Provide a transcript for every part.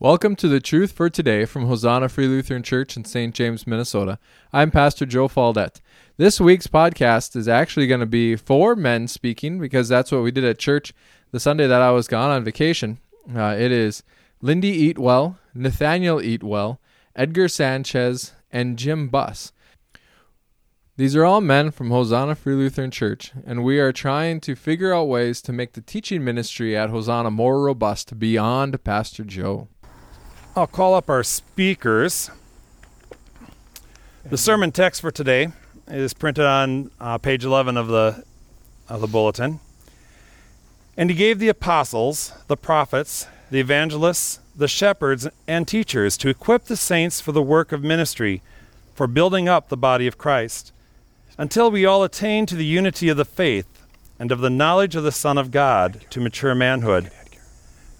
Welcome to the Truth four Today from Hosanna Free Lutheran Church in St. James, Minnesota. I'm Pastor Joe Faldette. This week's podcast is actually going to be for men speaking because that's what we did at church the Sunday that I was gone on vacation. Uh, it is Lindy Eatwell, Nathaniel Eatwell, Edgar Sanchez, and Jim Buss. These are all men from Hosanna Free Lutheran Church, and we are trying to figure out ways to make the teaching ministry at Hosanna more robust beyond Pastor Joe. I'll call up our speakers. The sermon text for today is printed on uh, page 11 of the of the bulletin. And he gave the apostles, the prophets, the evangelists, the shepherds, and teachers to equip the saints for the work of ministry, for building up the body of Christ, until we all attain to the unity of the faith and of the knowledge of the Son of God to mature manhood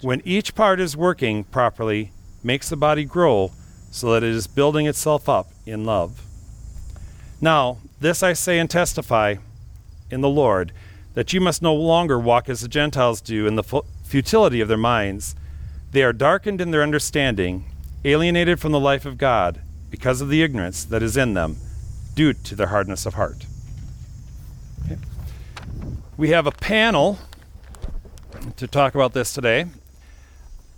when each part is working properly, makes the body grow so that it is building itself up in love. Now, this I say and testify in the Lord, that you must no longer walk as the Gentiles do in the futility of their minds. They are darkened in their understanding, alienated from the life of God, because of the ignorance that is in them, due to their hardness of heart. Okay. We have a panel to talk about this today.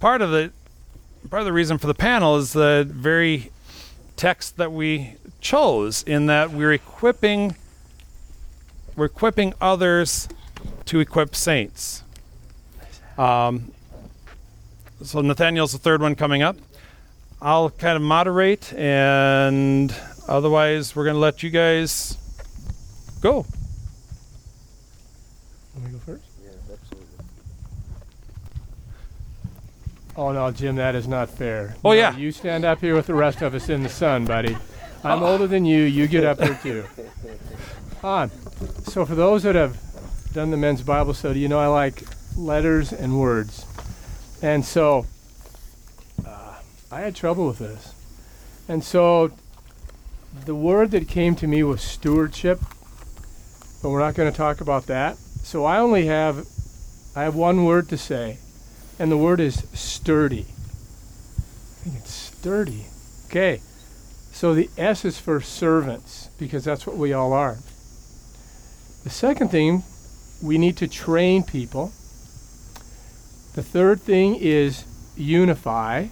Part of the part of the reason for the panel is the very text that we chose in that we're equipping we're equipping others to equip saints. Um, so Nathaniel's the third one coming up. I'll kind of moderate, and otherwise we're going to let you guys go. Let me go first. Oh no, Jim, that is not fair. Oh no, yeah. You stand up here with the rest of us in the sun, buddy. I'm oh. older than you. You get up here too. On. So for those that have done the men's Bible study, you know I like letters and words, and so uh, I had trouble with this, and so the word that came to me was stewardship, but we're not going to talk about that. So I only have I have one word to say and the word is sturdy. I think it's sturdy. Okay. So the S is for servants because that's what we all are. The second thing, we need to train people. The third thing is unify.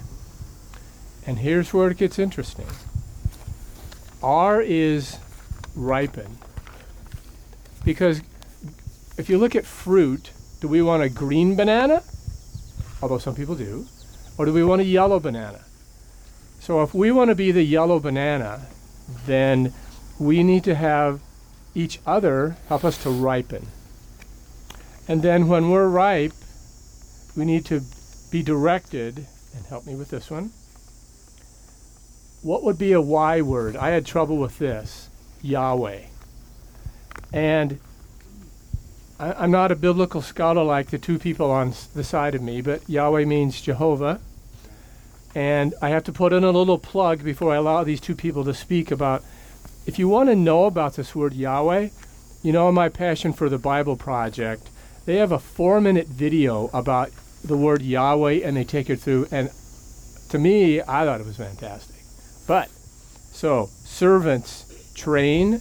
And here's where it gets interesting. R is ripen. Because if you look at fruit, do we want a green banana although some people do? Or do we want a yellow banana? So if we want to be the yellow banana, then we need to have each other help us to ripen. And then when we're ripe, we need to be directed, and help me with this one. What would be a Y word? I had trouble with this Yahweh. And I, am not a biblical scholar like the two people on the side of me, but Yahweh means Jehovah. And I have to put in a little plug before I allow these two people to speak about if you want to know about this word Yahweh, you know my passion for the Bible Project. They have a four minute video about the word Yahweh and they take it through. And to me, I thought it was fantastic. But, so, servants train,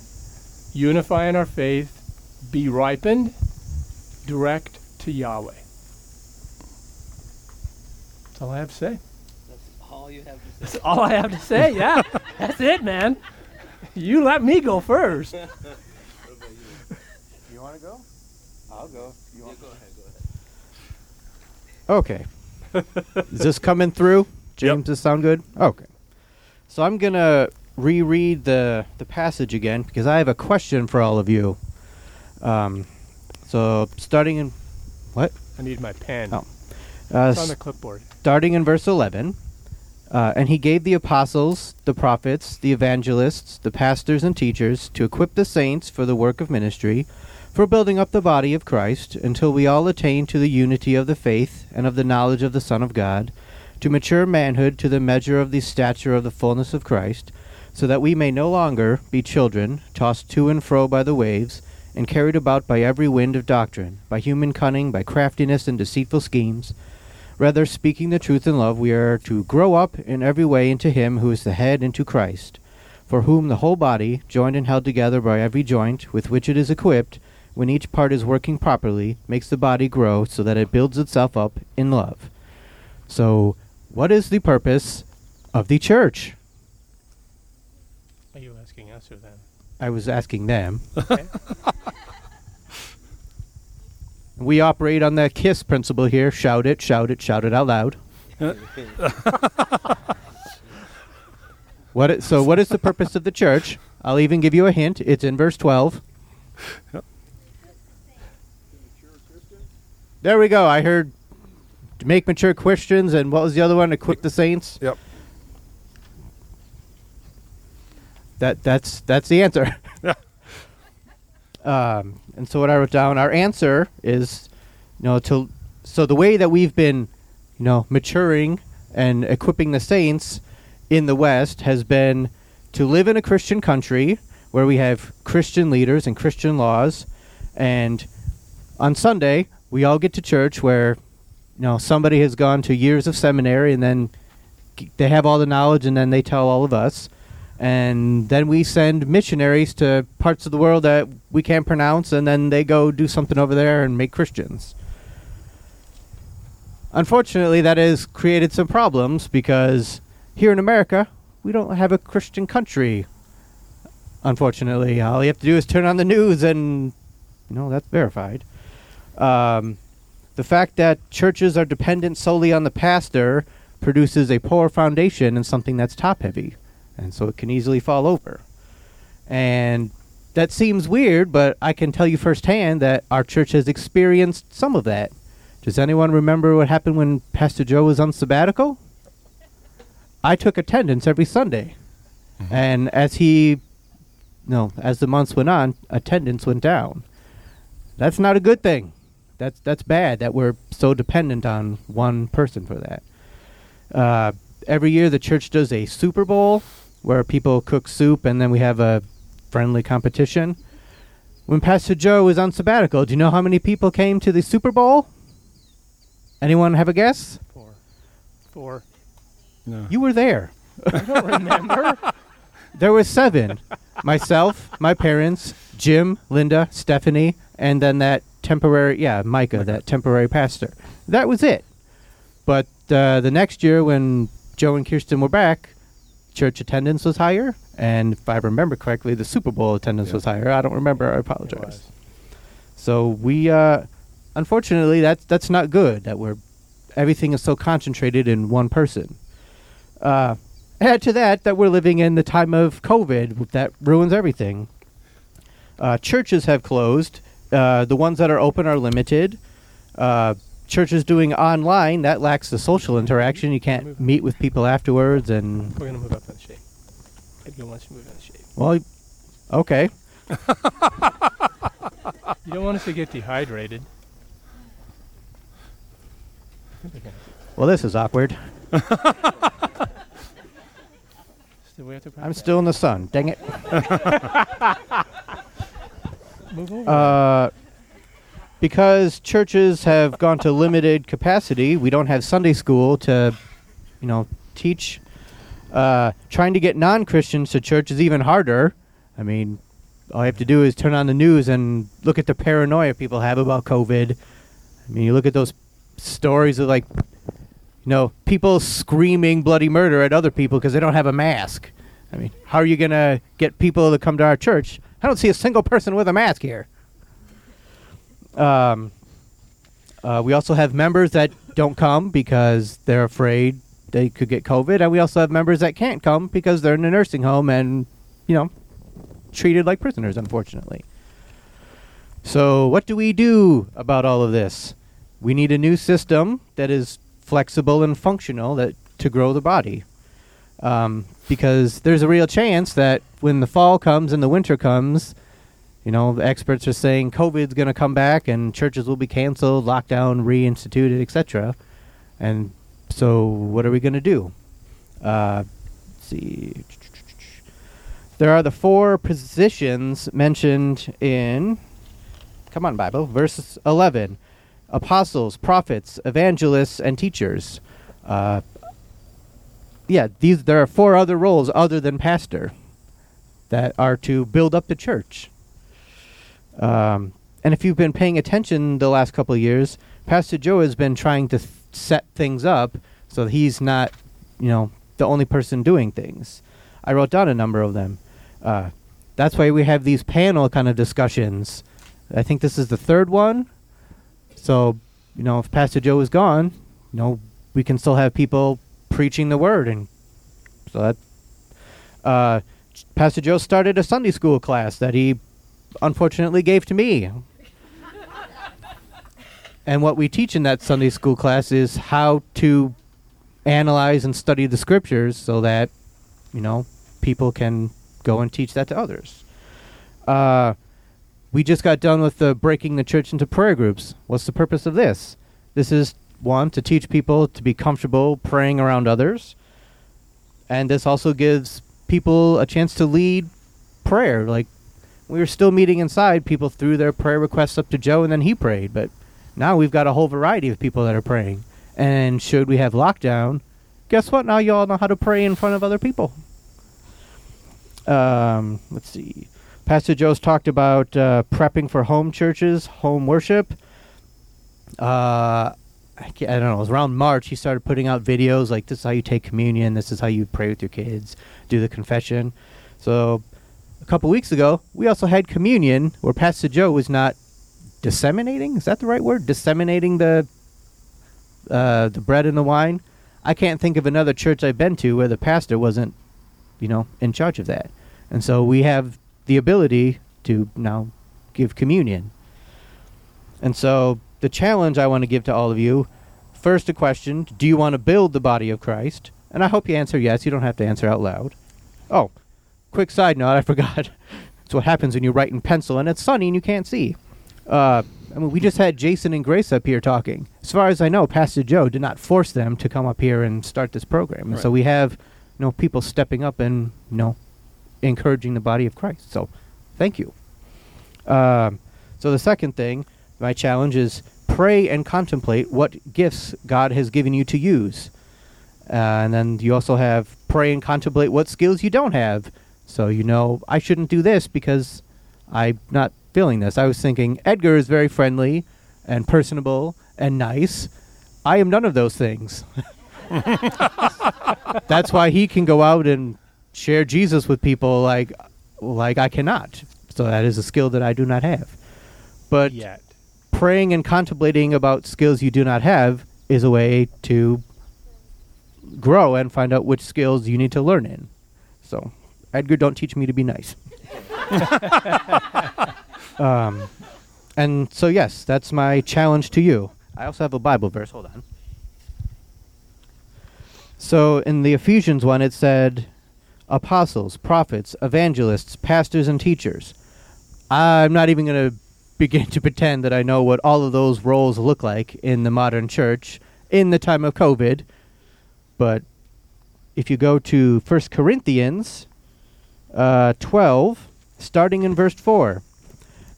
unify in our faith, be ripened, direct to Yahweh. That's all I have to say. That's all you have to say. That's all I have to say. Yeah, that's it, man. You let me go first. you want to go? I'll go. You want? Yeah, go ahead. Go ahead. Okay. Is this coming through? James, yep. does this sound good? Okay. So I'm gonna reread the the passage again because I have a question for all of you. Um, so starting in what? I need my pen. Oh. Uh, it's on the clipboard. Starting in verse 11. Uh, and he gave the apostles, the prophets, the evangelists, the pastors, and teachers to equip the saints for the work of ministry, for building up the body of Christ, until we all attain to the unity of the faith and of the knowledge of the Son of God, to mature manhood to the measure of the stature of the fullness of Christ, so that we may no longer be children, tossed to and fro by the waves, and carried about by every wind of doctrine, by human cunning, by craftiness and deceitful schemes. Rather, speaking the truth in love, we are to grow up in every way into Him who is the head, into Christ, for whom the whole body, joined and held together by every joint with which it is equipped, when each part is working properly, makes the body grow so that it builds itself up in love. So, what is the purpose of the church? Are you asking us or them? I was asking them. Okay. We operate on the KISS principle here shout it, shout it, shout it out loud. what it, so, what is the purpose of the church? I'll even give you a hint. It's in verse 12. There we go. I heard to make mature Christians, and what was the other one? Equip the saints. Yep. That that's that's the answer. Um, and so what I wrote down, our answer is, you know, to so the way that we've been, you know, maturing and equipping the saints in the West has been to live in a Christian country where we have Christian leaders and Christian laws, and on Sunday we all get to church where, you know, somebody has gone to years of seminary and then they have all the knowledge and then they tell all of us and then we send missionaries to parts of the world that we can't pronounce and then they go do something over there and make christians. Unfortunately that has created some problems because here in america we don't have a christian country unfortunately. All you have to do is turn on the news and you know that's verified. Um, the fact that churches are dependent solely on the pastor produces a poor foundation and something that's top heavy and so it can easily fall over. And that seems weird, but I can tell you firsthand that our church has experienced some of that. Does anyone remember what happened when Pastor Joe was on sabbatical? I took attendance every Sunday. And as he no, as the months went on, attendance went down. That's not a good thing. That's that's bad that we're so dependent on one person for that. Uh, every year the church does a Super Bowl where people cook soup and then we have a friendly competition. When Pastor Joe was on sabbatical, do you know how many people came to the Super Bowl? Anyone have a guess? Four. Four. No. You were there. I don't remember. There was seven. Myself, my parents, Jim, Linda, Stephanie, and then that temporary, yeah, Micah, that temporary pastor. That was it. But uh, the next year, when Joe and Kirsten were back, church attendance was higher, and if I remember correctly, the Super Bowl attendance Yeah. was higher. I don't remember. I apologize. So we, uh, unfortunately, that's that's not good. That we're everything is so concentrated in one person. Uh, add to that that we're living in the time of COVID that ruins everything. Uh, churches have closed. Uh, the ones that are open are limited. Uh, churches doing online that lacks the social interaction. You can't meet with people afterwards, and We're gonna move up in shape. Edgar wants to move in shape. well, okay. You don't want us to get dehydrated. Well, this is awkward. Still, we have to I'm still in the sun. Dang it. move over. Uh, because churches have gone to limited capacity, we don't have Sunday school to, you know, teach. Uh, trying to get non-Christians to church is even harder. I mean, all you have to do is turn on the news and look at the paranoia people have about COVID. I mean, you look at those stories of like, you know, people screaming bloody murder at other people because they don't have a mask. I mean, how are you gonna get people to come to our church? I don't see a single person with a mask here. Um, uh, we also have members that don't come because they're afraid they could get COVID, and we also have members that can't come because they're in a nursing home and, you know, treated like prisoners, unfortunately. So, what do we do about all of this? We need a new system that is flexible and functional that to grow the body. um, because there's a real chance that when the fall comes and the winter comes, you know, the experts are saying COVID's going to come back and churches will be canceled, lockdown reinstituted, etc. And so, what are we going to do? Uh, see. There are the four positions mentioned in, come on, Bible, verse 11 apostles, prophets, evangelists, and teachers. Uh, yeah, these there are four other roles other than pastor that are to build up the church. Um, and if you've been paying attention the last couple of years, Pastor Joe has been trying to th- set things up so he's not, you know, the only person doing things. I wrote down a number of them. Uh, that's why we have these panel kind of discussions. I think this is the third one. So, you know, if Pastor Joe is gone, you know, we can still have people preaching the word, and so that. Uh, Pastor Joe started a Sunday school class that he unfortunately gave to me. and what we teach in that Sunday school class is how to analyze and study the scriptures so that, you know, people can go and teach that to others. Uh, we just got done with the breaking the church into prayer groups. What's the purpose of this? This is one to teach people to be comfortable praying around others, and this also gives people a chance to lead prayer. Like we were still meeting inside, people threw their prayer requests up to Joe, and then he prayed. But now we've got a whole variety of people that are praying. And should we have lockdown, guess what? Now you all know how to pray in front of other people. Um, let's see. Pastor Joe's talked about uh, prepping for home churches, home worship. Uh, I, I don't know. It was around March. He started putting out videos like this is how you take communion. This is how you pray with your kids. Do the confession. So a couple weeks ago, we also had communion where Pastor Joe was not disseminating. Is that the right word? Disseminating the uh, the bread and the wine. I can't think of another church I've been to where the pastor wasn't, you know, in charge of that. And so we have the ability to now give communion. And so the challenge I want to give to all of you first, a question Do you want to build the body of Christ? And I hope you answer yes. You don't have to answer out loud. Oh, quick side note I forgot. it's what happens when you write in pencil and it's sunny and you can't see. Uh, I mean, we just had Jason and Grace up here talking. As far as I know, Pastor Joe did not force them to come up here and start this program. And so we have, you know, people stepping up and, you know, encouraging the body of Christ. So, thank you. Um, so the second thing, my challenge is pray and contemplate what gifts God has given you to use. Uh, and then you also have pray and contemplate what skills you don't have. So you know, I shouldn't do this because I'm not feeling this. I was thinking Edgar is very friendly and personable and nice. I am none of those things. That's why he can go out and share Jesus with people like like I cannot. So that is a skill that I do not have. But Yet. praying and contemplating about skills you do not have is a way to grow and find out which skills you need to learn in. So, Edgar, don't teach me to be nice. um, and so, yes, that's my challenge to you. I also have a Bible verse. Hold on. So, in the Ephesians one, it said, apostles, prophets, evangelists, pastors, and teachers. I'm not even going to begin to pretend that I know what all of those roles look like in the modern church in the time of COVID. But if you go to 1 Corinthians uh, 12, starting in verse 4.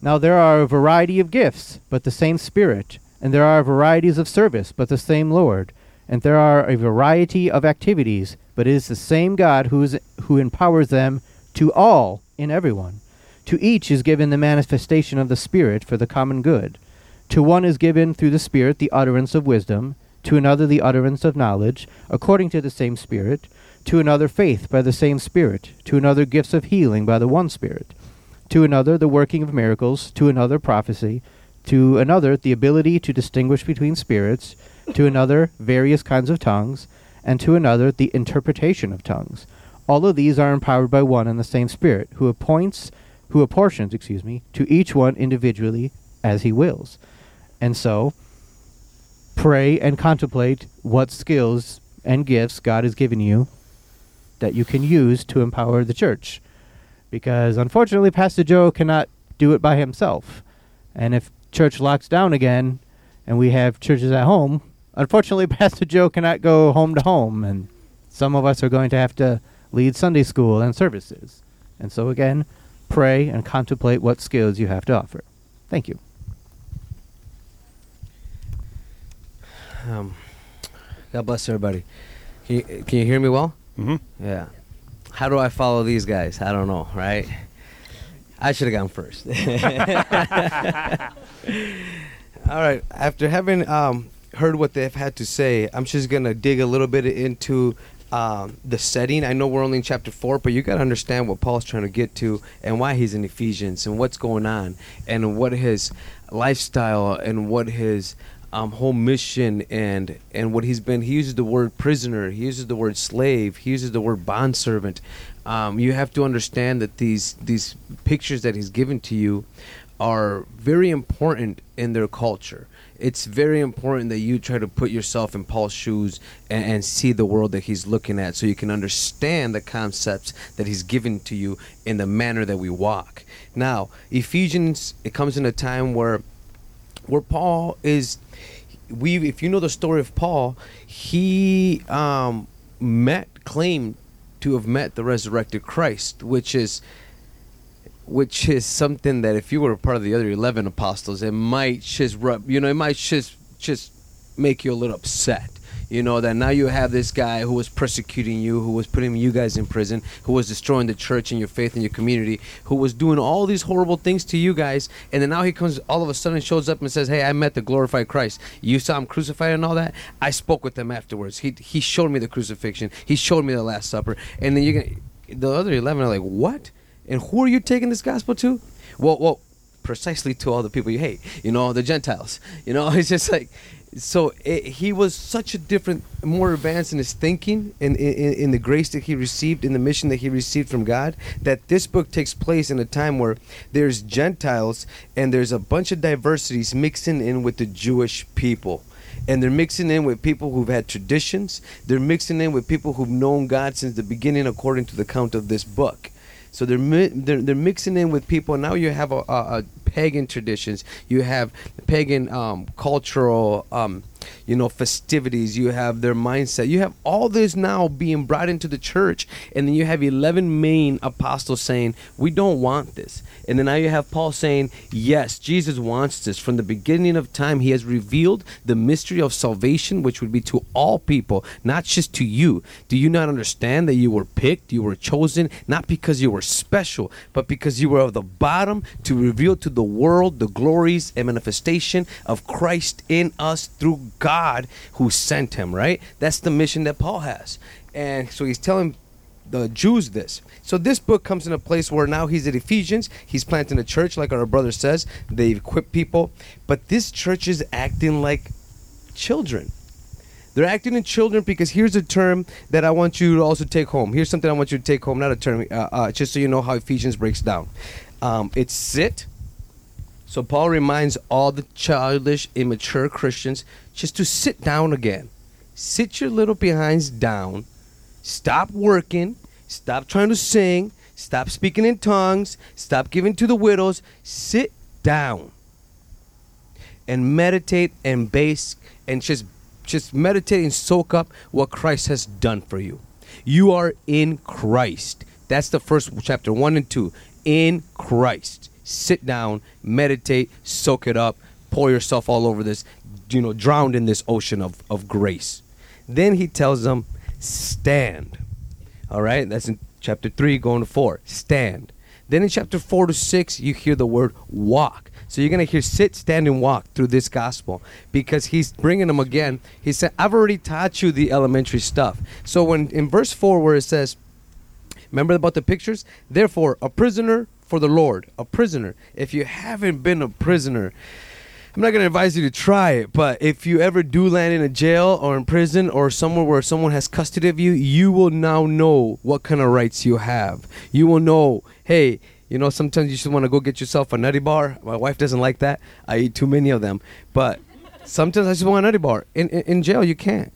Now there are a variety of gifts, but the same Spirit. And there are varieties of service, but the same Lord. And there are a variety of activities, but it is the same God who, is, who empowers them to all in everyone. To each is given the manifestation of the Spirit for the common good. To one is given through the Spirit the utterance of wisdom, to another the utterance of knowledge, according to the same Spirit, to another faith by the same Spirit, to another gifts of healing by the one Spirit, to another the working of miracles, to another prophecy, to another the ability to distinguish between spirits, to another various kinds of tongues, and to another the interpretation of tongues. All of these are empowered by one and the same Spirit, who appoints, who apportions, excuse me, to each one individually as he wills. And so, pray and contemplate what skills and gifts God has given you that you can use to empower the church. Because unfortunately, Pastor Joe cannot do it by himself. And if church locks down again and we have churches at home, unfortunately, Pastor Joe cannot go home to home. And some of us are going to have to lead Sunday school and services. And so, again, pray and contemplate what skills you have to offer. Thank you. Um, God bless everybody. Can you, can you hear me well? Hmm Yeah. How do I follow these guys? I don't know, right? I should have gone first. All right. After having um, heard what they've had to say, I'm just gonna dig a little bit into um, the setting. I know we're only in chapter four, but you got to understand what Paul's trying to get to and why he's in Ephesians and what's going on and what his lifestyle and what his um, whole mission and and what he's been. He uses the word prisoner. He uses the word slave. He uses the word bondservant. Um, you have to understand that these these pictures that he's given to you are very important in their culture. It's very important that you try to put yourself in Paul's shoes and, and see the world that he's looking at so you can understand the concepts that he's given to you in the manner that we walk. Now, Ephesians, it comes in a time where where Paul is we if you know the story of Paul, he um met claimed to have met the resurrected Christ, which is which is something that if you were a part of the other 11 apostles, it might just rub, you know, it might just just make you a little upset. You know that now you have this guy who was persecuting you, who was putting you guys in prison, who was destroying the church and your faith and your community, who was doing all these horrible things to you guys, and then now he comes all of a sudden shows up and says, "Hey, I met the glorified Christ. You saw him crucified and all that. I spoke with him afterwards. He he showed me the crucifixion. He showed me the Last Supper." And then you get the other eleven are like, "What? And who are you taking this gospel to?" Well, well, precisely to all the people you hate. You know, the Gentiles. You know, it's just like so it, he was such a different more advanced in his thinking in, in in the grace that he received in the mission that he received from god that this book takes place in a time where there's gentiles and there's a bunch of diversities mixing in with the jewish people. And they're mixing in with people who've had traditions. They're mixing in with people who've known god since the beginning according to the count of this book. So they're, they're they're mixing in with people. Now you have a, a, a pagan traditions. You have pagan um, cultural, um, you know, festivities. You have their mindset. You have all this now being brought into the church, and then you have eleven main apostles saying, "We don't want this." And then now you have Paul saying, "Yes, Jesus wants this. From the beginning of time, He has revealed the mystery of salvation, which would be to all people, not just to you. Do you not understand that you were picked, you were chosen, not because you were special, but because you were of the bottom to reveal to the world the glories and manifestation of Christ in us through God who sent Him." Right? That's the mission that Paul has, and so he's telling the Jews this. So this book comes in a place where now he's at Ephesians. He's planting a church, like our brother says. They equip people, but this church is acting like children. They're acting in children because here's a term that I want you to also take home. Here's something I want you to take home, not a term, uh, uh, just so you know how Ephesians breaks down. Um, it's sit. So Paul reminds all the childish, immature Christians just to sit down again. Sit your little behinds down. Stop working. Stop trying to sing. Stop speaking in tongues. Stop giving to the widows. Sit down and meditate and base and just just meditate and soak up what Christ has done for you. You are in Christ. That's the first chapter 1 and 2. In Christ. Sit down, meditate, soak it up, pour yourself all over this, you know, drowned in this ocean of, of grace. Then he tells them, stand. All right, that's in chapter 3 going to 4. Stand. Then in chapter 4 to 6, you hear the word walk. So you're going to hear sit, stand, and walk through this gospel because he's bringing them again. He said, I've already taught you the elementary stuff. So when in verse 4, where it says, Remember about the pictures? Therefore, a prisoner for the Lord. A prisoner. If you haven't been a prisoner, I'm not going to advise you to try it, but if you ever do land in a jail or in prison or somewhere where someone has custody of you, you will now know what kind of rights you have. You will know, hey, you know, sometimes you just want to go get yourself a nutty bar. My wife doesn't like that. I eat too many of them. But sometimes I just want a nutty bar. In, in, in jail, you can't.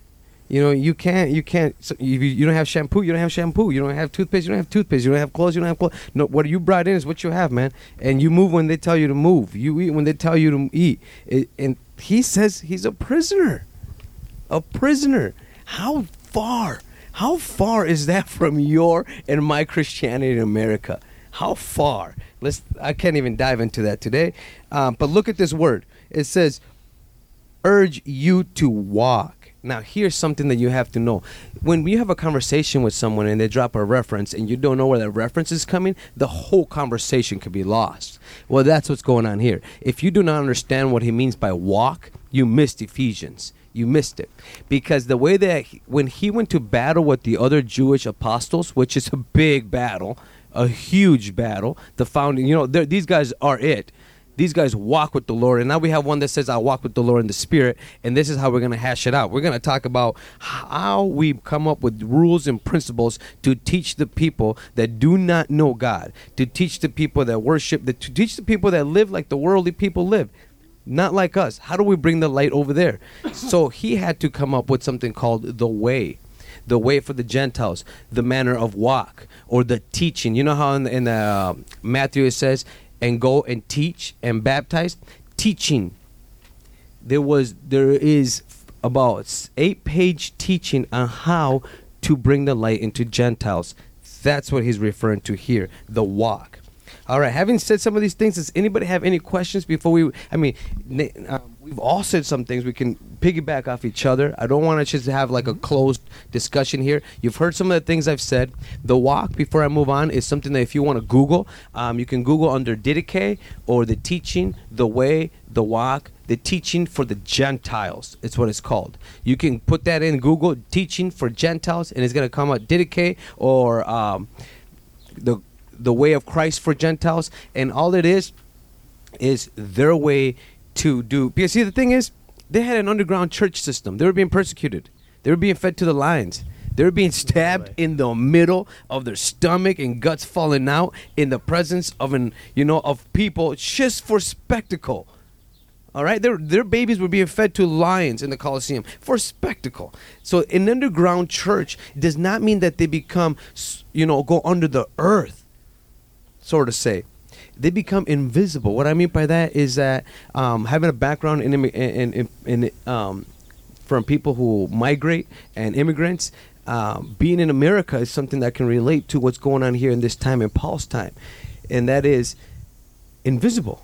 You know, you can't, you can't. So you, you don't have shampoo, you don't have shampoo. You don't have toothpaste, you don't have toothpaste. You don't have clothes, you don't have clothes. No, what you brought in is what you have, man. And you move when they tell you to move. You eat when they tell you to eat. It, and he says he's a prisoner, a prisoner. How far? How far is that from your and my Christianity in America? How far? Let's. I can't even dive into that today. Um, but look at this word. It says, "Urge you to walk." Now, here's something that you have to know. When you have a conversation with someone and they drop a reference and you don't know where that reference is coming, the whole conversation could be lost. Well, that's what's going on here. If you do not understand what he means by walk, you missed Ephesians. You missed it. Because the way that he- when he went to battle with the other Jewish apostles, which is a big battle, a huge battle, the founding, you know, these guys are it these guys walk with the Lord. And now we have one that says, I walk with the Lord in the Spirit. And this is how we're going to hash it out. We're going to talk about how we come up with rules and principles to teach the people that do not know God, to teach the people that worship, to teach the people that live like the worldly people live. Not like us. How do we bring the light over there? so he had to come up with something called the way the way for the Gentiles, the manner of walk, or the teaching. You know how in, in uh, Matthew it says, and go and teach and baptize? Teaching. There was, there is about eight page teaching on how to bring the light into Gentiles. That's what he's referring to here, the walk. All right. Having said some of these things, does anybody have any questions before we? I mean, uh, we've all said some things. We can piggyback off each other. I don't want to just have like a closed discussion here. You've heard some of the things I've said. The walk. Before I move on, is something that if you want to Google, um, you can Google under Didache or the teaching, the way, the walk, the teaching for the Gentiles. It's what it's called. You can put that in Google, teaching for Gentiles, and it's gonna come out Didache or um, the the way of Christ for Gentiles, and all it is is their way to do. Because see, the thing is, they had an underground church system. They were being persecuted. They were being fed to the lions. They were being stabbed in the middle of their stomach and guts falling out in the presence of an you know of people just for spectacle. All right, their their babies were being fed to lions in the Colosseum for spectacle. So an underground church does not mean that they become, you know, go under the earth, so to say. They become invisible. What I mean by that is that um, having a background in in in, in um, from people who migrate and immigrants. Um, being in America is something that can relate to what's going on here in this time in Paul's time, and that is invisible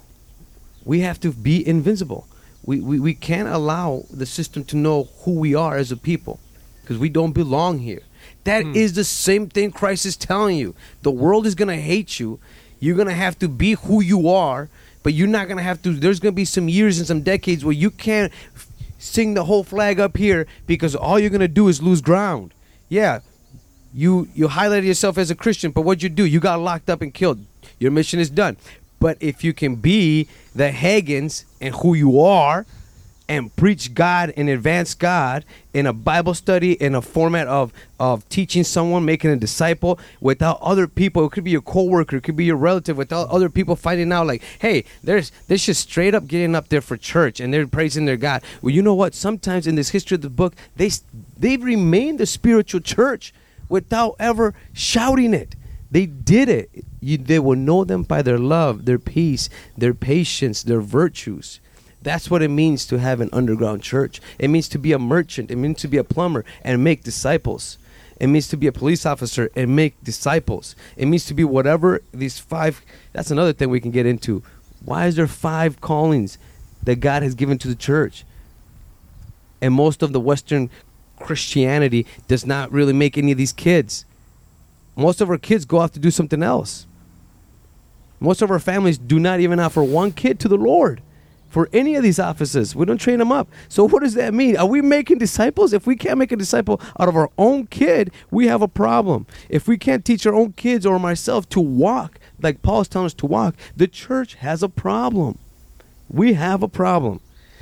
we have to be invisible. We, we, we can't allow the system to know who we are as a people because we don't belong here. That hmm. is the same thing Christ is telling you. The world is going to hate you. You're going to have to be who you are, but you're not going to have to. There's going to be some years and some decades where you can't f- sing the whole flag up here because all you're going to do is lose ground. Yeah, you you highlighted yourself as a Christian, but what'd you do? You got locked up and killed. Your mission is done. But if you can be the Hagans and who you are and preach God and advance God in a Bible study in a format of of teaching someone, making a disciple without other people, it could be your coworker, it could be your relative, without other people finding out like, hey, there's this just straight up getting up there for church and they're praising their God. Well, you know what? Sometimes in this history of the book, they they've remained the spiritual church without ever shouting it. They did it. You, they will know them by their love, their peace, their patience, their virtues. That's what it means to have an underground church. It means to be a merchant. It means to be a plumber and make disciples. It means to be a police officer and make disciples. It means to be whatever these five. That's another thing we can get into. Why is there five callings that God has given to the church? And most of the Western Christianity does not really make any of these kids. Most of our kids go off to do something else. Most of our families do not even offer one kid to the Lord for any of these offices. We don't train them up. So what does that mean? Are we making disciples? If we can't make a disciple out of our own kid, we have a problem. If we can't teach our own kids or myself to walk like Paul's telling us to walk, the church has a problem. We have a problem.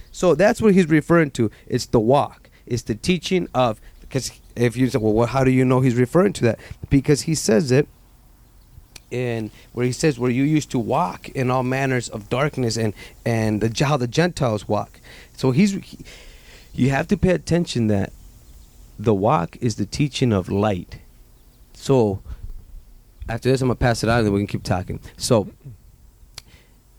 So that's what he's referring to. It's the walk. It's the teaching of because if you say, well, how do you know he's referring to that? Because he says it in where he says where you used to walk in all manners of darkness and and the, how the Gentiles walk. So he's he, you have to pay attention that the walk is the teaching of light. So after this, I'm gonna pass it on, and then we can keep talking. So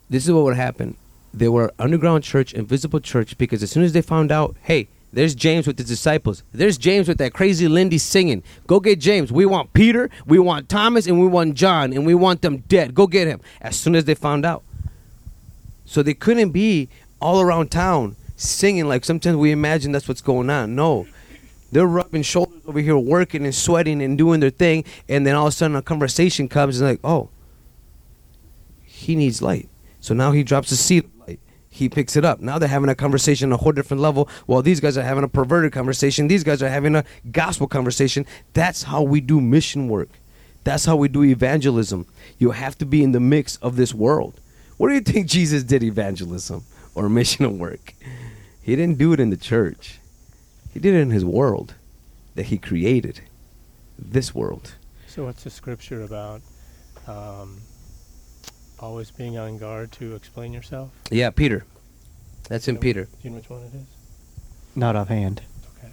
this is what would happen. They were underground church, invisible church, because as soon as they found out, hey, there's James with his disciples. There's James with that crazy Lindy singing. Go get James. We want Peter, we want Thomas, and we want John, and we want them dead. Go get him. As soon as they found out. So they couldn't be all around town singing like sometimes we imagine that's what's going on. No. They're rubbing shoulders over here, working and sweating and doing their thing, and then all of a sudden a conversation comes and like, oh, he needs light. So now he drops a seed of light. He picks it up. Now they're having a conversation on a whole different level. While these guys are having a perverted conversation, these guys are having a gospel conversation. That's how we do mission work. That's how we do evangelism. You have to be in the mix of this world. What do you think Jesus did evangelism or missional work? He didn't do it in the church. He did it in his world that he created. This world. So, what's the scripture about um, always being on guard to explain yourself? Yeah, Peter. That's in Peter. Do you know which one it is? Not offhand. Okay.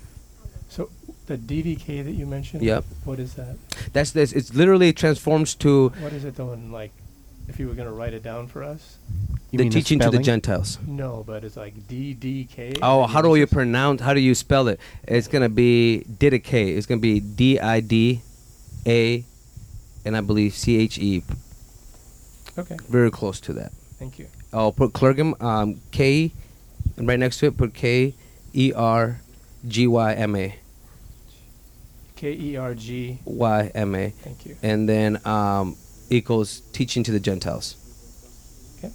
So, the Didache that you mentioned? Yep. What is that? That's this. It's literally transforms to What is it though? And like, if you were going to write it down for us? You the mean teaching to the? Gentiles. No, but it's like Didache. Oh, how do you pronounce? pronounce? How do you spell it? It's gonna be Didache. It's gonna be D I D A, and I believe C H E. Okay, Very close to that. thank you. I'll put Kerygma um, K, and right next to it put K E R G Y M A K E R G. Y M A, Thank you. and then um, equals teaching to the Gentiles. Okay.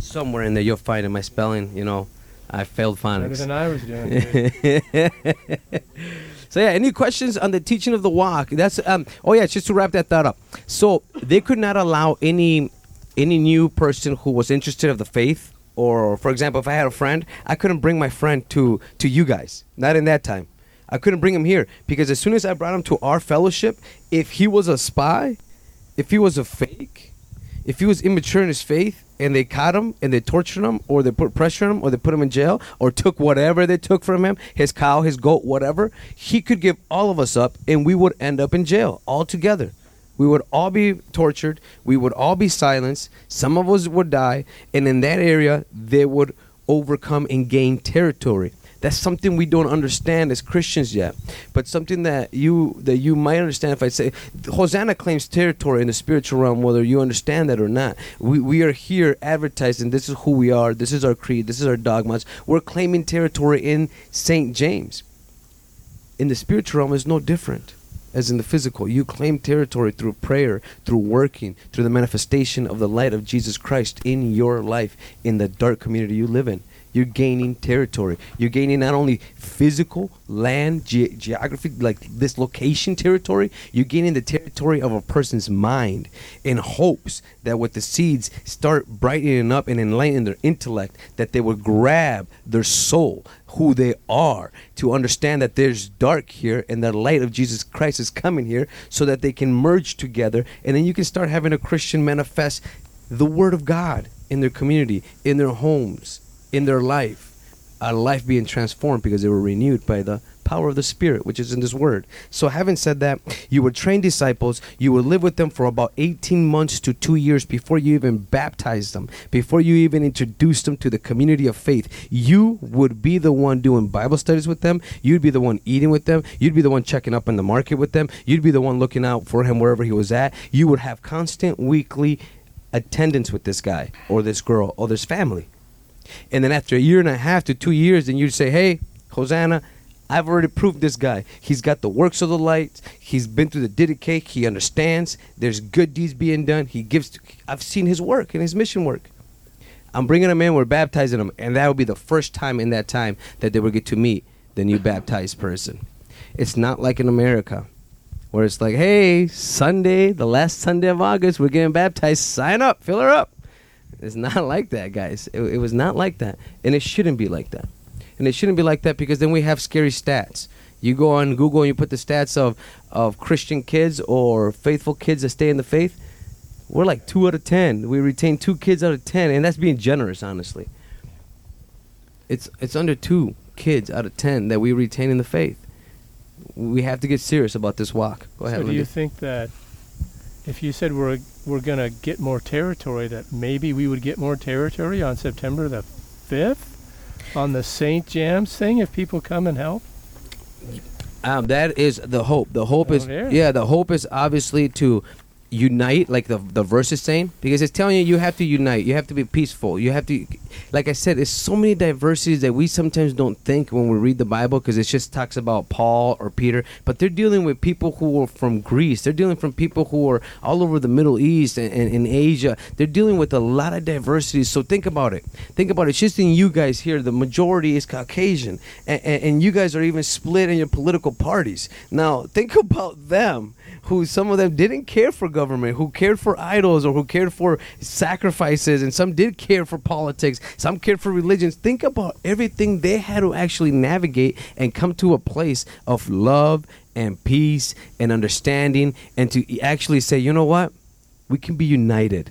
Somewhere in there you'll find in my spelling. You know, I failed phonics. Better than I was doing. so yeah, any questions on the teaching of the walk? That's um. Oh yeah, just to wrap that thought up. So they could not allow any any new person who was interested of the faith, or for example, if I had a friend, I couldn't bring my friend to to you guys. Not in that time. I couldn't bring him here because as soon as I brought him to our fellowship, if he was a spy, if he was a fake, if he was immature in his faith and they caught him and they tortured him or they put pressure on him or they put him in jail or took whatever they took from him his cow his goat whatever he could give all of us up and we would end up in jail all together we would all be tortured we would all be silenced some of us would die and in that area they would overcome and gain territory that's something we don't understand as Christians yet, but something that you that you might understand if I say Hosanna claims territory in the spiritual realm, whether you understand that or not. We we are here advertising this is who we are, this is our creed, this is our dogmas. We're claiming territory in Saint James. In the spiritual realm is no different as in the physical. You claim territory through prayer, through working, through the manifestation of the light of Jesus Christ in your life, in the dark community you live in. You're gaining territory. You're gaining not only physical land, ge- geography, like this location territory, you're gaining the territory of a person's mind in hopes that with the seeds start brightening up and enlightening their intellect, that they would grab their soul, who they are, to understand that there's dark here and the light of Jesus Christ is coming here so that they can merge together. And then you can start having a Christian manifest the Word of God in their community, in their homes, in their life. A life being transformed because they were renewed by the power of the Spirit, which is in this Word. So, having said that, you would train disciples, you would live with them for about 18 months to two years before you even baptized them, before you even introduced them to the community of faith. You would be the one doing Bible studies with them, you'd be the one eating with them, you'd be the one checking up in the market with them, you'd be the one looking out for him wherever he was at. You would have constant weekly attendance with this guy or this girl or this family. And then after a year and a half to two years, then you'd say, hey, Hosanna, I've already proved this guy. He's got the works of the light. He's been through the Didache. He understands. There's good deeds being done. He gives. I've seen his work and his mission work. I'm bringing him in. We're baptizing him, and that will be the first time in that time that they will get to meet the new baptized person. It's not like in America, where it's like, hey, Sunday, the last Sunday of August, we're getting baptized. Sign up, fill her up. It's not like that, guys. It, it was not like that, and it shouldn't be like that. And it shouldn't be like that because then we have scary stats. You go on Google and you put the stats of of Christian kids or faithful kids that stay in the faith. We're like two out of ten. We retain two kids out of ten, and that's being generous, honestly. It's it's under two kids out of ten that we retain in the faith. We have to get serious about this walk. Go ahead. So do you think that if you said we're we're going to get more territory, that maybe we would get more territory on September the fifth on the St. James thing if people come and help? Um, that is the hope. The hope Oh, is there. yeah. The hope is obviously to unite, like the the verse is saying, because it's telling you you have to unite. You have to be peaceful. You have to, like I said, it's so many diversities that we sometimes don't think when we read the Bible because it just talks about Paul or Peter, but they're dealing with people who are from Greece. They're dealing from people who are all over the Middle East and, and in Asia. They're dealing with a lot of diversity. So think about it. Think about it. It's just in you guys here, the majority is Caucasian, and, and, and you guys are even split in your political parties. Now think about them who some of them didn't care for government, who cared for idols or who cared for sacrifices, and some did care for politics, some cared for religions. Think about everything they had to actually navigate and come to a place of love and peace and understanding, and to actually say, you know what? We can be united.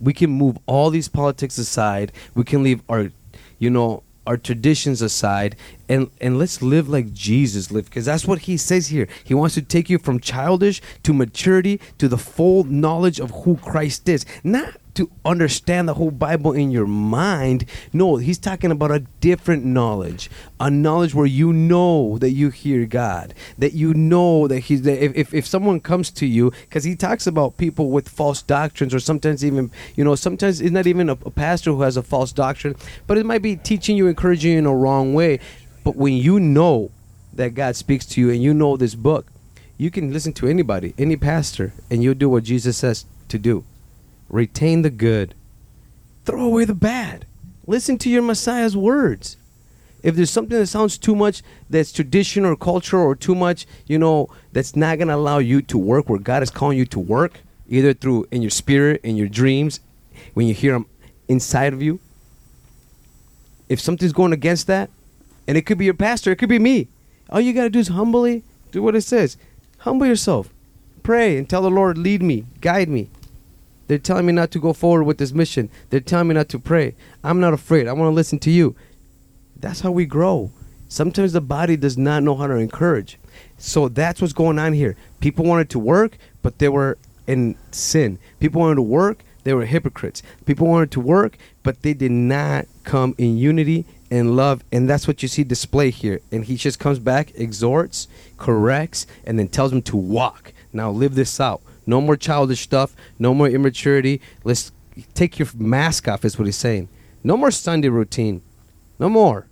We can move all these politics aside. We can leave our, you know, our traditions aside and and let's live like Jesus lived because that's what he says here. He wants to take you from childish to maturity to the full knowledge of who Christ is. Not to understand the whole Bible in your mind. No, he's talking about a different knowledge. A knowledge where you know that you hear God. That you know that he's that if, if, if someone comes to you, because he talks about people with false doctrines, or sometimes even, you know, sometimes it's not even a, a pastor who has a false doctrine, but it might be teaching you, encouraging you in a wrong way. But when you know that God speaks to you and you know this book, you can listen to anybody, any pastor, and you'll do what Jesus says to do. Retain the good, throw away the bad. Listen to your Messiah's words. If there's something that sounds too much that's tradition or culture or too much, you know, that's not going to allow you to work where God is calling you to work, either through in your spirit, in your dreams, when you hear them inside of you, if something's going against that, and it could be your pastor, it could be me. All you got to do is humbly do what it says. Humble yourself. Pray and tell the Lord, lead me, guide me. They're telling me not to go forward with this mission. They're telling me not to pray. I'm not afraid. I want to listen to you. That's how we grow. Sometimes the body does not know how to encourage. So that's what's going on here. People wanted to work, but they were in sin. People wanted to work, they were hypocrites. People wanted to work, but they did not come in unity and love. And that's what you see display here. And he just comes back, exhorts, corrects, and then tells them to walk. Now live this out. No more childish stuff. No more immaturity. Let's take your mask off, is what he's saying. No more Sunday routine. No more.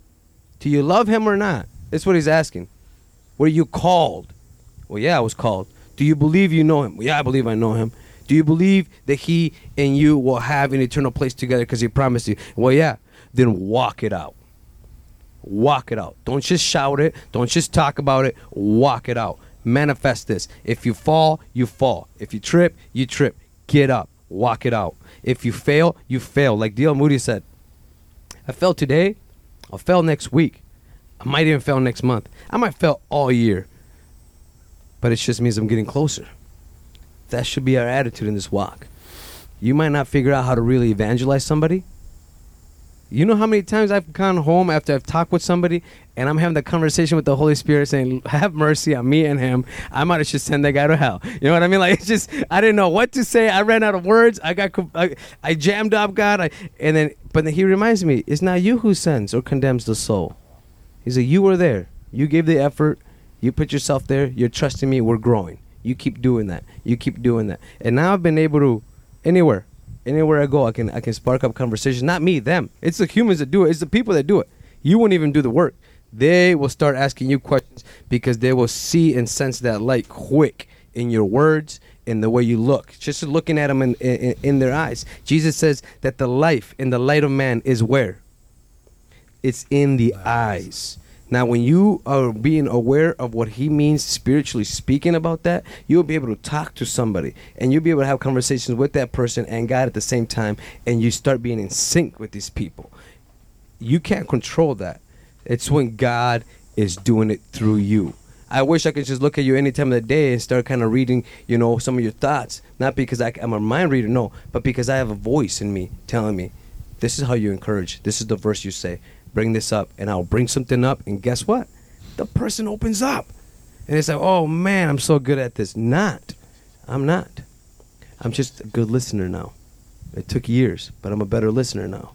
Do you love him or not? That's what he's asking. Were you called? Well, yeah, I was called. Do you believe you know him? Well, yeah, I believe I know him. Do you believe that he and you will have an eternal place together because he promised you? Well, yeah. Then walk it out. Walk it out. Don't just shout it. Don't just talk about it. Walk it out. Manifest this. If you fall, you fall. If you trip, you trip. Get up. Walk it out. If you fail, you fail. Like D.L. Moody said, I fell today. I'll fail next week. I might even fail next month. I might fail all year. But it just means I'm getting closer. That should be our attitude in this walk. You might not figure out how to really evangelize somebody. You know how many times I've gone home after I've talked with somebody and I'm having the conversation with the Holy Spirit saying, Have mercy on me and him. I might have just sent that guy to hell. You know what I mean? Like, it's just, I didn't know what to say. I ran out of words. I got, I, I jammed up God. I, and then, but then he reminds me, It's not you who sends or condemns the soul. He said, You were there. You gave the effort. You put yourself there. You're trusting me. We're growing. You keep doing that. You keep doing that. And now I've been able to, anywhere, anywhere I go, I can I can spark up conversation. Not me, them. It's the humans that do it. It's the people that do it. You won't even do the work. They will start asking you questions because they will see and sense that light quick in your words, in the way you look. Just looking at them in, in, in their eyes. Jesus says that the life and the light of man is where? It's in the eyes. Now, when you are being aware of what he means spiritually speaking about that, you'll be able to talk to somebody and you'll be able to have conversations with that person and God at the same time, and you start being in sync with these people. You can't control that. It's when God is doing it through you. I wish I could just look at you any time of the day and start kind of reading, you know, some of your thoughts. Not because I, I'm a mind reader, no, but because I have a voice in me telling me, this is how you encourage. This is the verse you say. Bring this up, and I'll bring something up, and guess what? The person opens up. And it's like, oh man, I'm so good at this. Not. I'm not. I'm just a good listener now. It took years, but I'm a better listener now.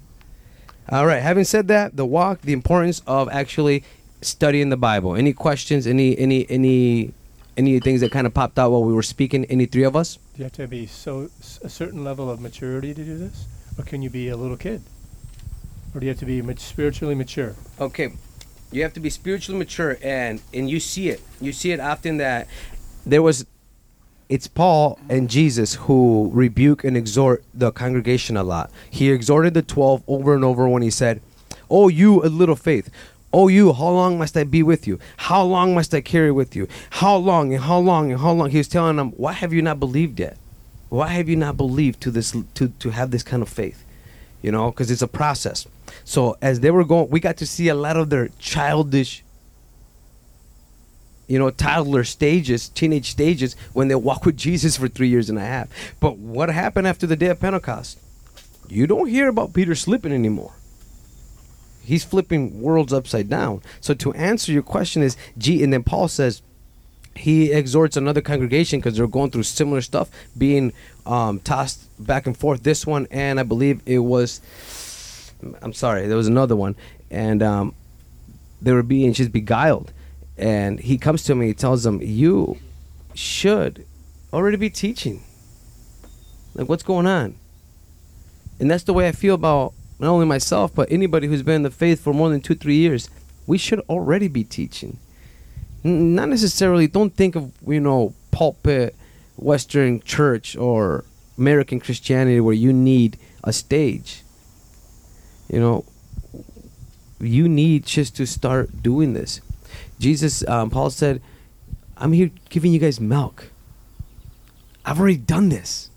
All right. Having said that, the walk, the importance of actually studying the Bible. Any questions? Any any any any things that kind of popped out while we were speaking? Any three of us? Do you have to be so a certain level of maturity to do this, or can you be a little kid, or do you have to be spiritually mature? Okay. You have to be spiritually mature and and you see it. You see it often that there was it's Paul and Jesus who rebuke and exhort the congregation a lot. He exhorted the 12 over and over when he said, "Oh you a little faith. Oh you, how long must I be with you? How long must I carry with you? How long and how long and how long?" He was telling them, "Why have you not believed yet? Why have you not believed to this to to have this kind of faith?" You know, because it's a process. So as they were going, we got to see a lot of their childish, you know, toddler stages, teenage stages when they walk with Jesus for three years and a half. But what happened after the day of Pentecost? You don't hear about Peter slipping anymore. He's flipping worlds upside down. So to answer your question is, gee, and then Paul says, he exhorts another congregation because they're going through similar stuff, being um, tossed back and forth. This one, and I believe it was, I'm sorry, there was another one, and um, they were being just beguiled. And he comes to me, he tells them, "You should already be teaching. Like, what's going on?" And that's the way I feel about not only myself, but anybody who's been in the faith for more than two, three years. We should already be teaching not necessarily don't think of you know pulpit western church or american christianity where you need a stage you know you need just to start doing this jesus um, paul said i'm here giving you guys milk i've already done this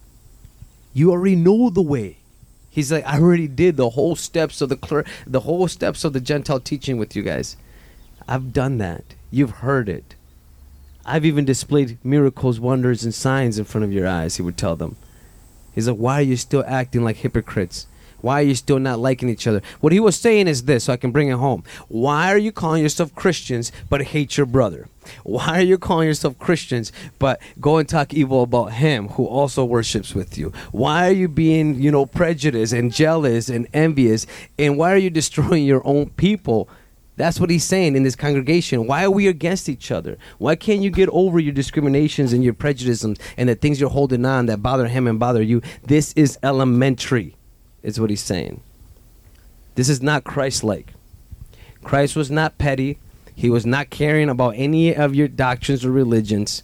you already know the way he's like i already did the whole steps of the the whole steps of the gentile teaching with you guys I've done that. You've heard it. I've even displayed miracles, wonders, and signs in front of your eyes, he would tell them. He's like, Why are you still acting like hypocrites? Why are you still not liking each other? What he was saying is this, so I can bring it home. Why are you calling yourself Christians but hate your brother? Why are you calling yourself Christians but go and talk evil about him who also worships with you? Why are you being, you know, prejudiced and jealous and envious? And why are you destroying your own people? That's what he's saying in this congregation. Why are we against each other? Why can't you get over your discriminations and your prejudices and the things you're holding on that bother him and bother you? This is elementary, is what he's saying. This is not Christ like. Christ was not petty. He was not caring about any of your doctrines or religions.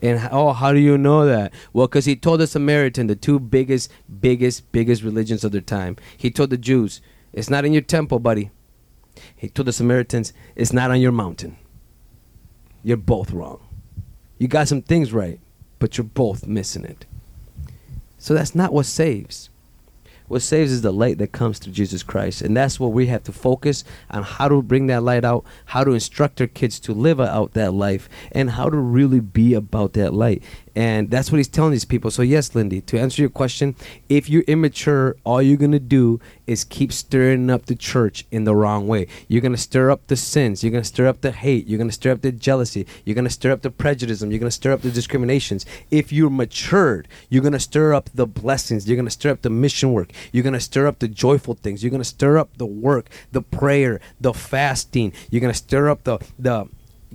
And oh, how do you know that? Well, because he told the Samaritan, the two biggest, biggest, biggest religions of their time. He told the Jews, it's not in your temple, buddy. He told the Samaritans, it's not on your mountain. You're both wrong. You got some things right, but you're both missing it. So that's not what saves. What saves is the light that comes through Jesus Christ. And that's what we have to focus on how to bring that light out, how to instruct our kids to live out that life, and how to really be about that light. And that's what he's telling these people. So, yes, Lindy, to answer your question, if you're immature, all you're going to do is keep stirring up the church in the wrong way. You're going to stir up the sins. You're going to stir up the hate. You're going to stir up the jealousy. You're going to stir up the prejudice. You're going to stir up the discriminations. If you're matured, you're going to stir up the blessings. You're going to stir up the mission work. You're going to stir up the joyful things. You're going to stir up the work, the prayer, the fasting. You're going to stir up the, the,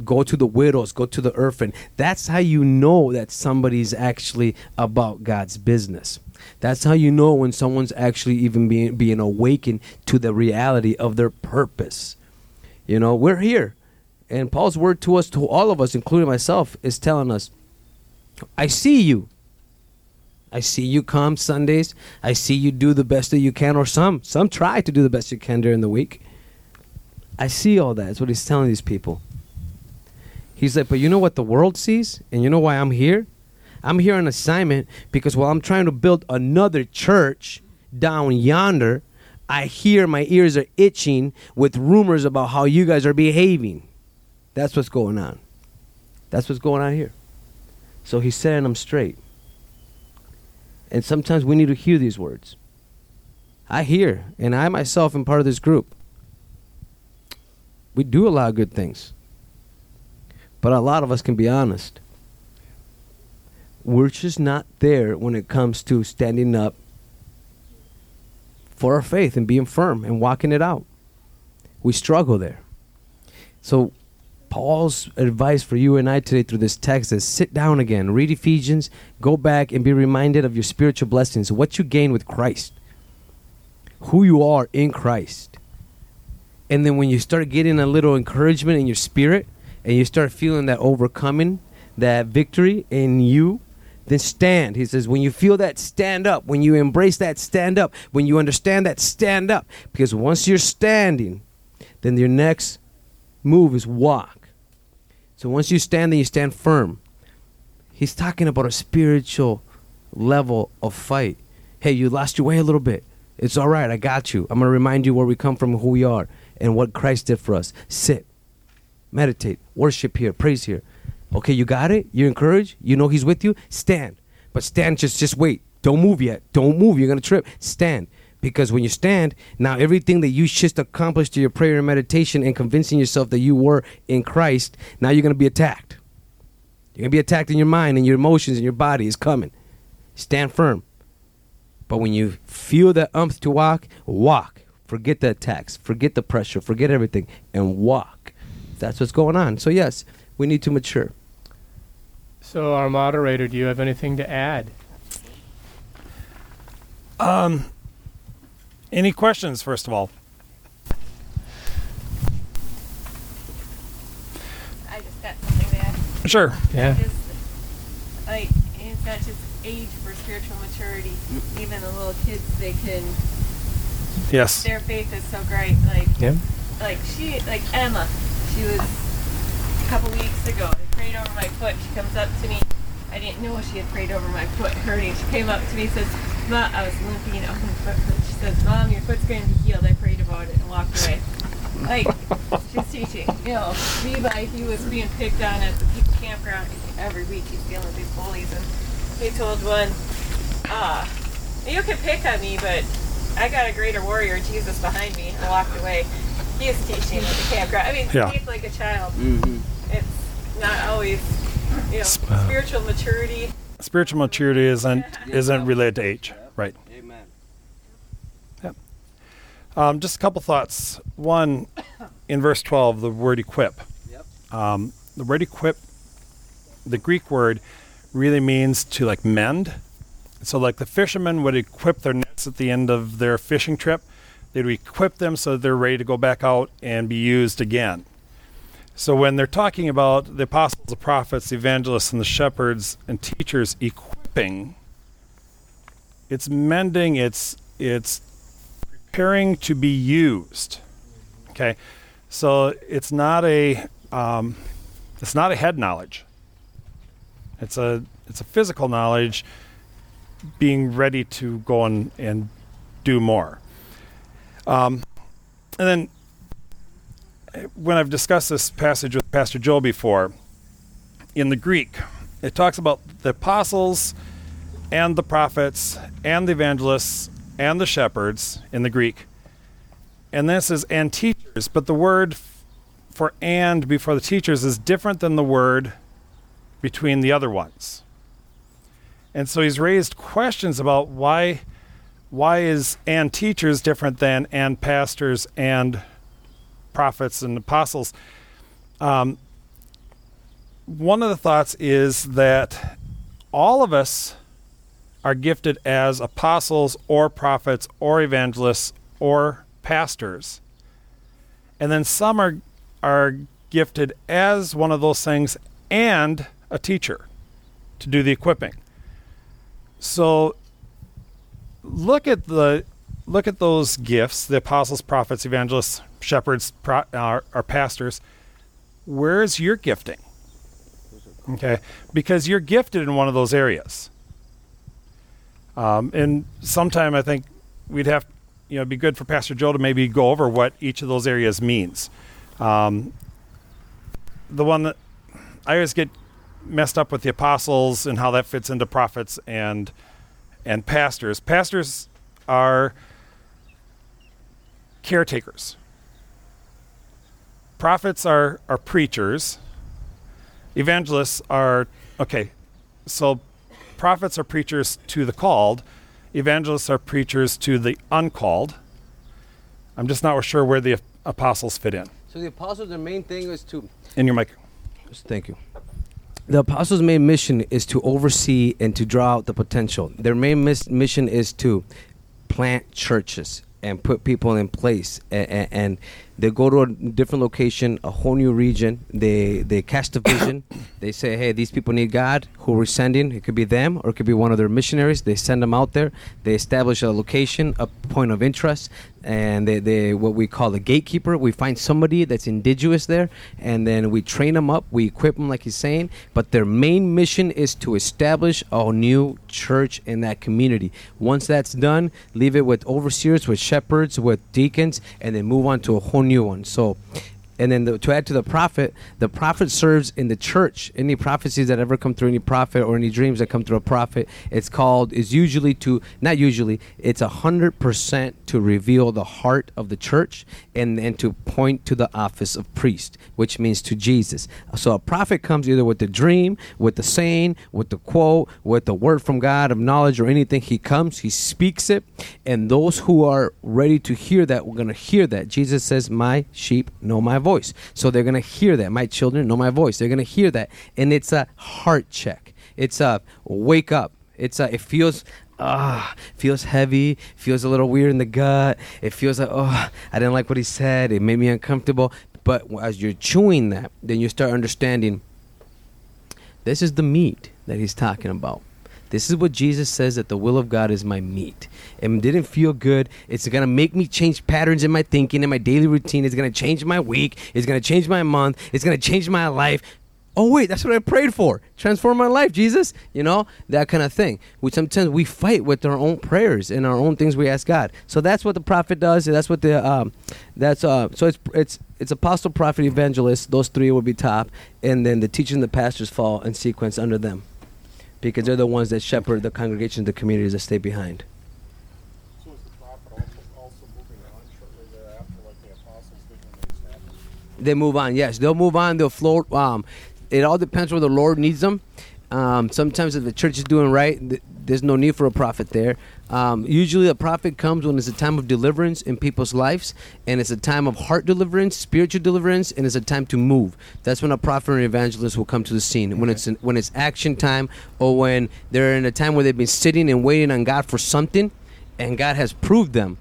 go to the widows, go to the orphan. That's how you know that somebody's actually about God's business. That's how you know when someone's actually even being being awakened to the reality of their purpose. You know, we're here. And Paul's word to us, to all of us, including myself, is telling us, I see you. I see you come Sundays. I see you do the best that you can, or some. Some try to do the best you can during the week. I see all that. That's what he's telling these people. He's like, but you know what the world sees? And you know why I'm here? I'm here on assignment because while I'm trying to build another church down yonder, I hear my ears are itching with rumors about how you guys are behaving. That's what's going on. That's what's going on here. So he's setting them straight. And sometimes we need to hear these words. I hear, and I myself am part of this group. We do a lot of good things. But a lot of us can be honest. We're just not there when it comes to standing up for our faith and being firm and walking it out. We struggle there. So, Paul's advice for you and I today through this text is sit down again, read Ephesians, go back and be reminded of your spiritual blessings, what you gain with Christ, who you are in Christ. And then when you start getting a little encouragement in your spirit and you start feeling that overcoming, that victory in you, then stand. He says, when you feel that, stand up. When you embrace that, stand up. When you understand that, stand up. Because once you're standing, then your next move is walk. So once you stand, then you stand firm. He's talking about a spiritual level of fight. Hey, you lost your way a little bit. It's all right. I got you. I'm going to remind you where we come from, who we are, and what Christ did for us. Sit, meditate, worship here, praise here. Okay, you got it? You're encouraged? You know He's with you? Stand. But stand, just, just wait. Don't move yet. Don't move. You're to trip. Stand. Because when you stand, now everything that you just accomplished to your prayer and meditation and convincing yourself that you were in Christ, now you're going to be attacked. You're going to be attacked in your mind and your emotions and your body is coming. Stand firm. But when you feel that umph to walk, walk. Forget the attacks, forget the pressure, forget everything, and walk. That's what's going on. So, yes, we need to mature. So, our moderator, do you have anything to add? Um, any questions, first of all? I just got something to add. Sure. Yeah. Just like it's not just age for spiritual maturity. Even the little kids, they can. Yes. Their faith is so great. Like Yeah. like she like Emma. She was a couple weeks ago. I prayed over my foot. She comes up to me. I didn't know she had prayed over my foot hurting. She came up to me and says, "Mom, I was limping. Oh, my foot hurts." She says, "Mom, your foot's going to be healed." I prayed about it and walked away. Like she's teaching. You know, Levi, he was being picked on at the campground every week. He's dealing with these bullies, and he told one, "Ah, you can pick on me, but I got a greater warrior, Jesus, behind me." And walked away. He is teaching at the campground. I mean, Yeah. faith like a child. Mm-hmm. It's not always, you know, Sp- uh, spiritual maturity. Spiritual maturity isn't isn't related to age, right? Amen. Um, just a couple thoughts. One, in verse 12, the word equip. Yep. Um, the word equip, the Greek word, really means to like mend. So, like the fishermen would equip their nets at the end of their fishing trip, they'd equip them so they're ready to go back out and be used again. So, when they're talking about the apostles, the prophets, the evangelists, and the shepherds and teachers equipping, it's mending, it's it's preparing to be used. Okay, so it's not a um, it's not a head knowledge. It's a it's a physical knowledge, being ready to go and and do more. Um, and then when I've discussed this passage with Pastor Joe before, in the Greek, it talks about the apostles and the prophets and the evangelists and the shepherds in the Greek. And then it says and teachers, but the word for and before the teachers is different than the word between the other ones. And so he's raised questions about why why is and teachers different than and pastors and prophets and apostles. Um, one of the thoughts is that all of us are gifted as apostles or prophets or evangelists or pastors. And then some are are gifted as one of those things and a teacher to do the equipping. So look at the look at those gifts, the apostles, prophets, evangelists, shepherds, pro, uh, or pastors. Where's your gifting? Okay, because you're gifted in one of those areas. Um, and sometime I think we'd have, you know, it'd be good for Pastor Joe to maybe go over what each of those areas means. Um, the one that I always get messed up with the apostles and how that fits into prophets and and pastors. Pastors are caretakers. Prophets are are preachers, Evangelists are okay. So prophets are preachers to the called. Evangelists are preachers to the uncalled. I'm just not sure where the apostles fit in. So the apostles, their main thing is to In your mic. Thank you. The apostles' main mission is to oversee and to draw out the potential. Their main mis- mission is to plant churches and put people in place. And, and they go to a different location, a whole new region. They they cast a vision. they say, "Hey, these people need God. Who we're sending? It could be them, or it could be one of their missionaries." They send them out there. They establish a location, a point of interest, and they, they what we call a gatekeeper. We find somebody that's indigenous there, and then we train them up. We equip them, like he's saying. But their main mission is to establish a new church in that community. Once that's done, leave it with overseers, with shepherds, with deacons, and then move on to a whole new one. So and then the, to add to the prophet, the prophet serves in the church. Any prophecies that ever come through any prophet or any dreams that come through a prophet, it's called is usually to not usually, it's a hundred percent to reveal the heart of the church and and to point to the office of priest, which means to Jesus. So a prophet comes either with the dream, with the saying, with the quote, with the word from God of knowledge or anything. He comes, he speaks it, and those who are ready to hear that, we're gonna hear that. Jesus says, "My sheep know my voice." So they're to hear that. My children know my voice. They're to hear that. And it's a heart check. It's a wake up. It's a, it feels, ah, feels heavy, feels a little weird in the gut. It feels like, oh, I didn't like what he said. It made me uncomfortable. But as you're chewing that, then you start understanding this is the meat that he's talking about. This is what Jesus says that the will of God is my meat. It didn't feel good. It's going to make me change patterns in my thinking, and my daily routine. It's going to change my week. It's going to change my month. It's going to change my life. Oh, wait, that's what I prayed for. Transform my life, Jesus. You know, that kind of thing. We sometimes we fight with our own prayers and our own things we ask God. So that's what the prophet does. That's what the, um, that's, uh, so it's, it's, it's apostle, prophet, evangelist. Those three will be top. And then the teachers and the pastors fall in sequence under them because they're the ones that shepherd the congregation, the communities that stay behind. So is the prophet also, also moving on shortly thereafter, like the apostles did when they established? They move on. Yes, they'll move on. They'll float. Um, it all depends where the Lord needs them. Um, sometimes if the church is doing right, there's no need for a prophet there. Um, usually, a prophet comes when it's a time of deliverance in people's lives, and it's a time of heart deliverance, spiritual deliverance, and it's a time to move. That's when a prophet or evangelist will come to the scene. When it's when it's action time, or when they're in a time where they've been sitting and waiting on God for something, and God has proved them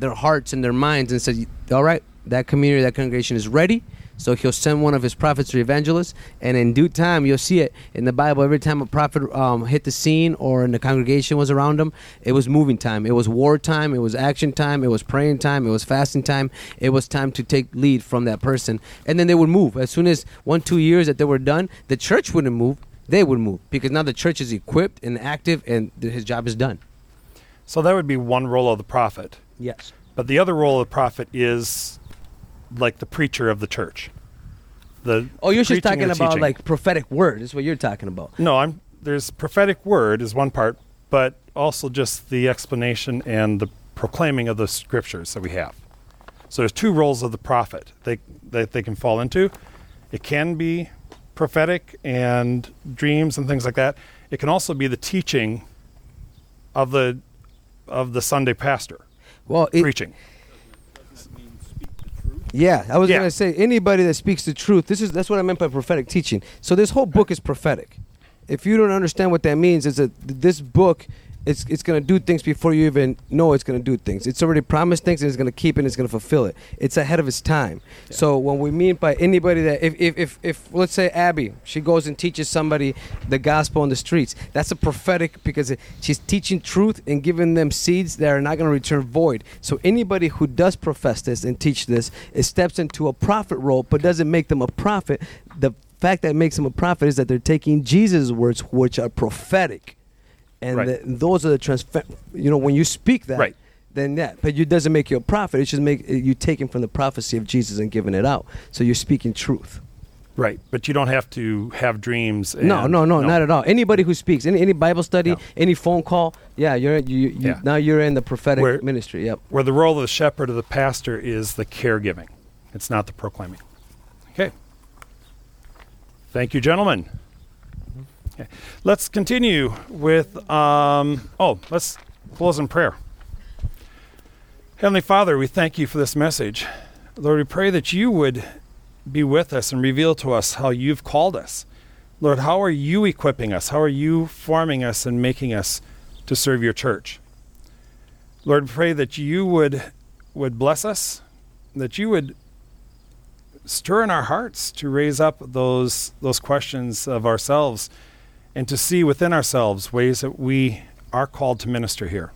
their hearts and their minds and said, "All right, that community, that congregation is ready." So he'll send one of his prophets or evangelists, and in due time, you'll see it in the Bible. Every time a prophet um, hit the scene or in the congregation was around him, it was moving time. It was war time. It was action time. It was praying time. It was fasting time. It was time to take lead from that person, and then they would move. As soon as one, two years that they were done, the church wouldn't move. They would move because now the church is equipped and active, and his job is done. So that would be one role of the prophet. Yes. But the other role of the prophet is like the preacher of the church. The Oh, you're just talking about teaching. like prophetic word. That's what you're talking about. No, I'm there's prophetic word is one part, but also just the explanation and the proclaiming of the scriptures that we have. So there's two roles of the prophet they that they can fall into. It can be prophetic and dreams and things like that. It can also be the teaching of the of the Sunday pastor Well, it, preaching. Yeah, I was Yeah. gonna say anybody that speaks the truth. This is that's what I meant by prophetic teaching. So this whole book is prophetic. If you don't understand what that means, it's a this book. It's it's gonna do things before you even know it's gonna do things. It's already promised things and it's gonna keep it and it's gonna fulfill it. It's ahead of its time. So when we mean by anybody that if, if if if let's say Abby, she goes and teaches somebody the gospel on the streets, that's a prophetic because she's teaching truth and giving them seeds that are not gonna return void. So anybody who does profess this and teach this, it steps into a prophet role, but doesn't make them a prophet. The fact that makes them a prophet is that they're taking Jesus' words, which are prophetic, and Right. the- those are the transfer. You know, when you speak that, Right. then that. but it doesn't make you a prophet. It just make you taking from the prophecy of Jesus and giving it out. So you're speaking truth. Right, but you don't have to have dreams. no, and- no, no, not at all. Anybody who speaks, any any Bible study, No. any phone call, yeah, you're you, you Yeah. now you're in the prophetic Where- ministry. Yep. Where the role of the shepherd or the pastor is the caregiving. It's not the proclaiming. Okay. Thank you, gentlemen. Okay. Let's continue with, um, oh, let's close in prayer. Heavenly Father, we thank you for this message. Lord, we pray that you would be with us and reveal to us how you've called us. Lord, how are you equipping us? How are you forming us and making us to serve your church? Lord, pray that you would would bless us, that you would stir in our hearts to raise up those those questions of ourselves and to see within ourselves ways that we are called to minister here.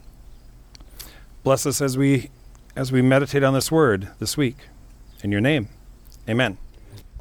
Bless us as we as we meditate on this word this week. In your name. Amen.